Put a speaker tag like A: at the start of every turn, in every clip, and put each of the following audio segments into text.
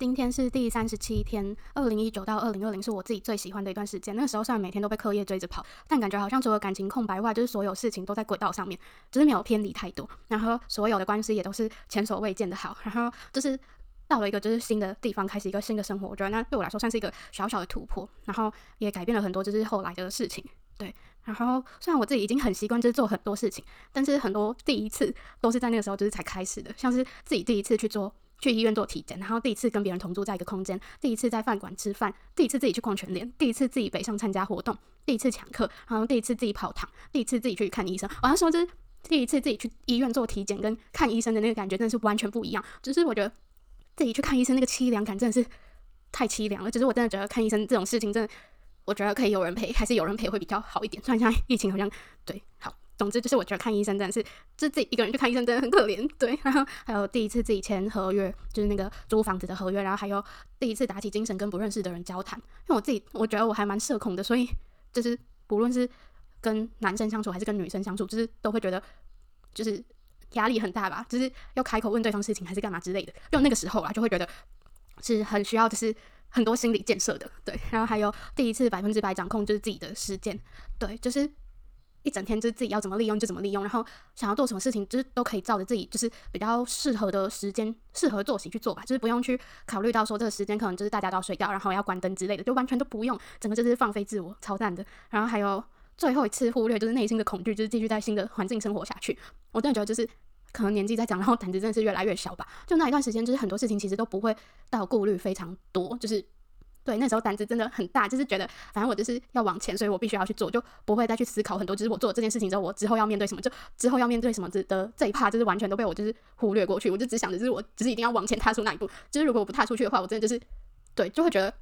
A: 今天是第三十七天，二零一九到二零二零是我自己最喜欢的一段时间。那个时候虽然每天都被课业追着跑，但感觉好像除了感情空白外，就是所有事情都在轨道上面，就是没有偏离太多。然后所有的关系也都是前所未见的好。然后就是到了一个就是新的地方，开始一个新的生活。我觉得那对我来说算是一个小小的突破，然后也改变了很多，就是后来的事情。对，然后虽然我自己已经很习惯就是做很多事情，但是很多第一次都是在那个时候就是才开始的，像是自己第一次去做。去医院做体检，然后第一次跟别人同住在一个空间，第一次在饭馆吃饭，第一次自己去逛全联，第一次自己北上参加活动，第一次抢课，然后第一次自己跑堂，第一次自己去看医生。我要说，就是第一次自己去医院做体检跟看医生的那个感觉，真的是完全不一样。只是我觉得自己去看医生那个凄凉感真的是太凄凉了。只是我真的觉得看医生这种事情，真的我觉得可以有人陪，还是有人陪会比较好一点。虽然现在疫情好像对好。总之就是，我觉得看医生真的是，就自己一个人去看医生真的很可怜，对。然后还有第一次自己签合约，就是那个租房子的合约，然后还有第一次打起精神跟不认识的人交谈。因为我自己我觉得我还蛮社恐的，所以就是不论是跟男生相处还是跟女生相处，就是都会觉得就是压力很大吧，就是要开口问对方事情还是干嘛之类的。就那个时候啊，就会觉得是很需要就是很多心理建设的，对。然后还有第一次百分之百掌控就是自己的时间，对，就是。一整天就是自己要怎么利用就怎么利用，然后想要做什么事情，就是都可以照着自己就是比较适合的时间、适合作息去做吧，就是不用去考虑到说这个时间可能就是大家都要睡觉，然后要关灯之类的，就完全都不用，整个就是放飞自我，超赞的。然后还有最后一次忽略就是内心的恐惧，就是继续在新的环境生活下去。我真的觉得就是可能年纪在长，然后胆子真的是越来越小吧。就那一段时间，就是很多事情其实都不会到顾虑非常多，就是。对，那时候胆子真的很大，就是觉得反正我就是要往前，所以我必须要去做，就不会再去思考很多。就是我做了这件事情之后，我之后要面对什么，就之后要面对什么的这一趴就是完全都被我就是忽略过去。我就只想着，就是我只是一定要往前踏出那一步。就是如果我不踏出去的话，我真的就是对，就会觉得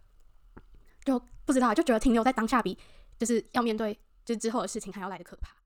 A: 就不知道，就觉得停留在当下比就是要面对就是之后的事情还要来的可怕。